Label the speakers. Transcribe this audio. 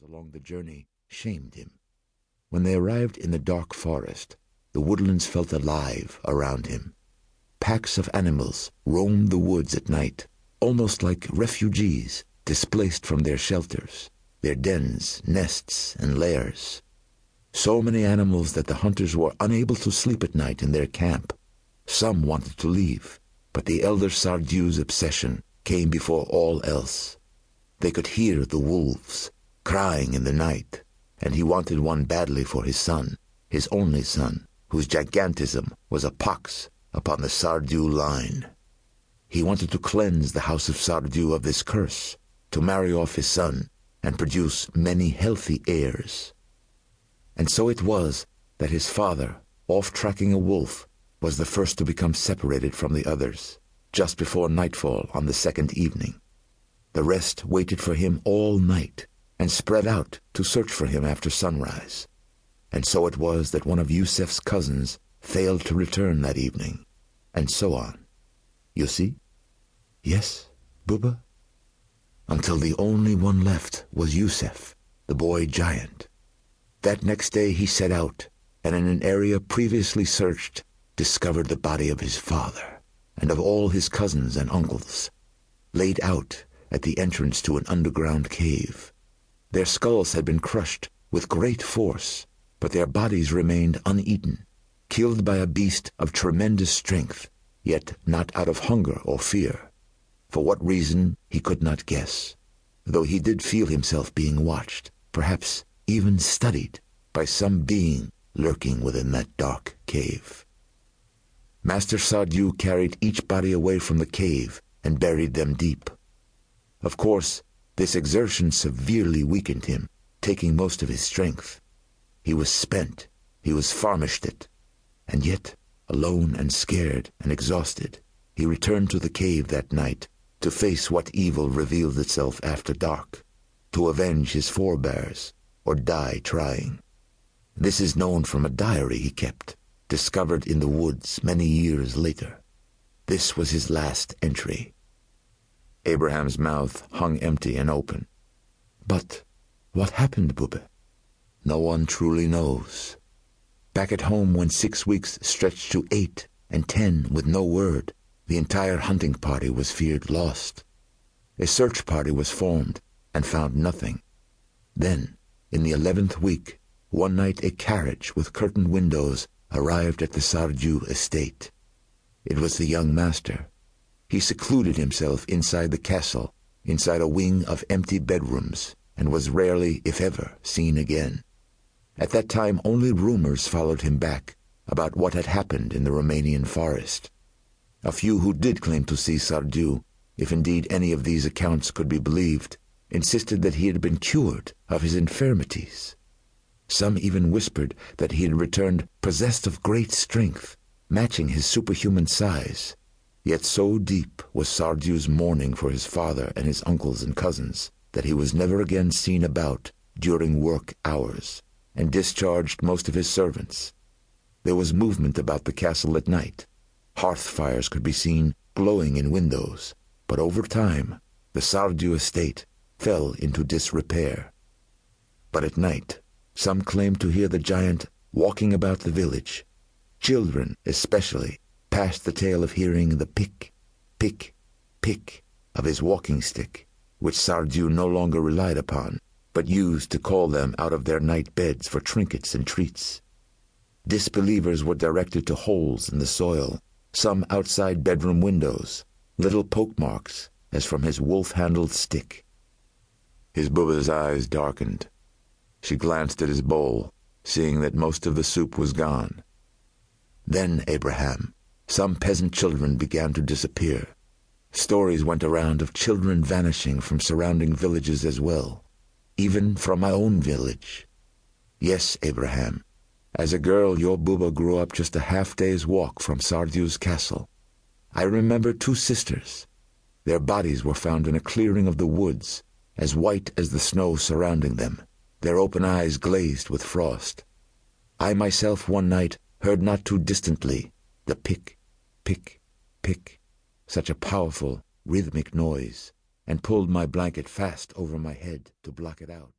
Speaker 1: along the journey shamed him. When they arrived in the dark forest, the woodlands felt alive around him. Packs of animals roamed the woods at night, almost like refugees displaced from their shelters, their dens, nests, and lairs. So many animals that the hunters were unable to sleep at night in their camp. Some wanted to leave, but the elder Sardu's obsession came before all else. They could hear the wolves crying in the night, and he wanted one badly for his son, his only son, whose gigantism was a pox upon the Sardu line. He wanted to cleanse the house of Sardu of this curse, to marry off his son and produce many healthy heirs. And so it was that his father, off tracking a wolf, was the first to become separated from the others, just before nightfall on the second evening. The rest waited for him all night and spread out to search for him after sunrise. And so it was that one of Yusef's cousins failed to return that evening, and so on. You see? Yes, Buba? Until the only one left was Yusef, the boy giant. That next day he set out, and in an area previously searched, discovered the body of his father, and of all his cousins and uncles, laid out at the entrance to an underground cave. Their skulls had been crushed with great force, but their bodies remained uneaten, killed by a beast of tremendous strength, yet not out of hunger or fear. For what reason he could not guess, though he did feel himself being watched, perhaps even studied, by some being lurking within that dark cave. Master Sardu carried each body away from the cave and buried them deep. Of course, this exertion severely weakened him, taking most of his strength. He was spent, he was famished it, and yet, alone and scared and exhausted, he returned to the cave that night to face what evil revealed itself after dark, to avenge his forebears, or die trying. This is known from a diary he kept, discovered in the woods many years later. This was his last entry. Abraham's mouth hung empty and open. But what happened, Bube? No one truly knows. Back at home, when six weeks stretched to eight and ten with no word, the entire hunting party was feared lost. A search party was formed and found nothing. Then, in the eleventh week, one night a carriage with curtained windows arrived at the Sardu estate. It was the young master. He secluded himself inside the castle, inside a wing of empty bedrooms, and was rarely, if ever, seen again. At that time only rumors followed him back about what had happened in the Romanian forest. A few who did claim to see Sardu, if indeed any of these accounts could be believed, insisted that he had been cured of his infirmities. Some even whispered that he had returned possessed of great strength, matching his superhuman size. Yet so deep was Sardu's mourning for his father and his uncles and cousins that he was never again seen about during work hours, and discharged most of his servants. There was movement about the castle at night. Hearth fires could be seen glowing in windows, but over time the Sardu estate fell into disrepair. But at night some claimed to hear the giant walking about the village. Children, especially, passed the tale of hearing the pick, pick, pick of his walking stick, which Sardu no longer relied upon, but used to call them out of their night beds for trinkets and treats. Disbelievers were directed to holes in the soil, some outside bedroom windows, little poke marks as from his wolf-handled stick. His Buba's eyes darkened. She glanced at his bowl, seeing that most of the soup was gone. Then Abraham, some peasant children began to disappear. Stories went around of children vanishing from surrounding villages as well, even from my own village. Yes, Abraham, as a girl your Buba grew up just a half day's walk from Sardu's castle. I remember two sisters. Their bodies were found in a clearing of the woods, as white as the snow surrounding them, their open eyes glazed with frost. I myself one night heard not too distantly the pick, pick, pick, such a powerful, rhythmic noise, and pulled my blanket fast over my head to block it out.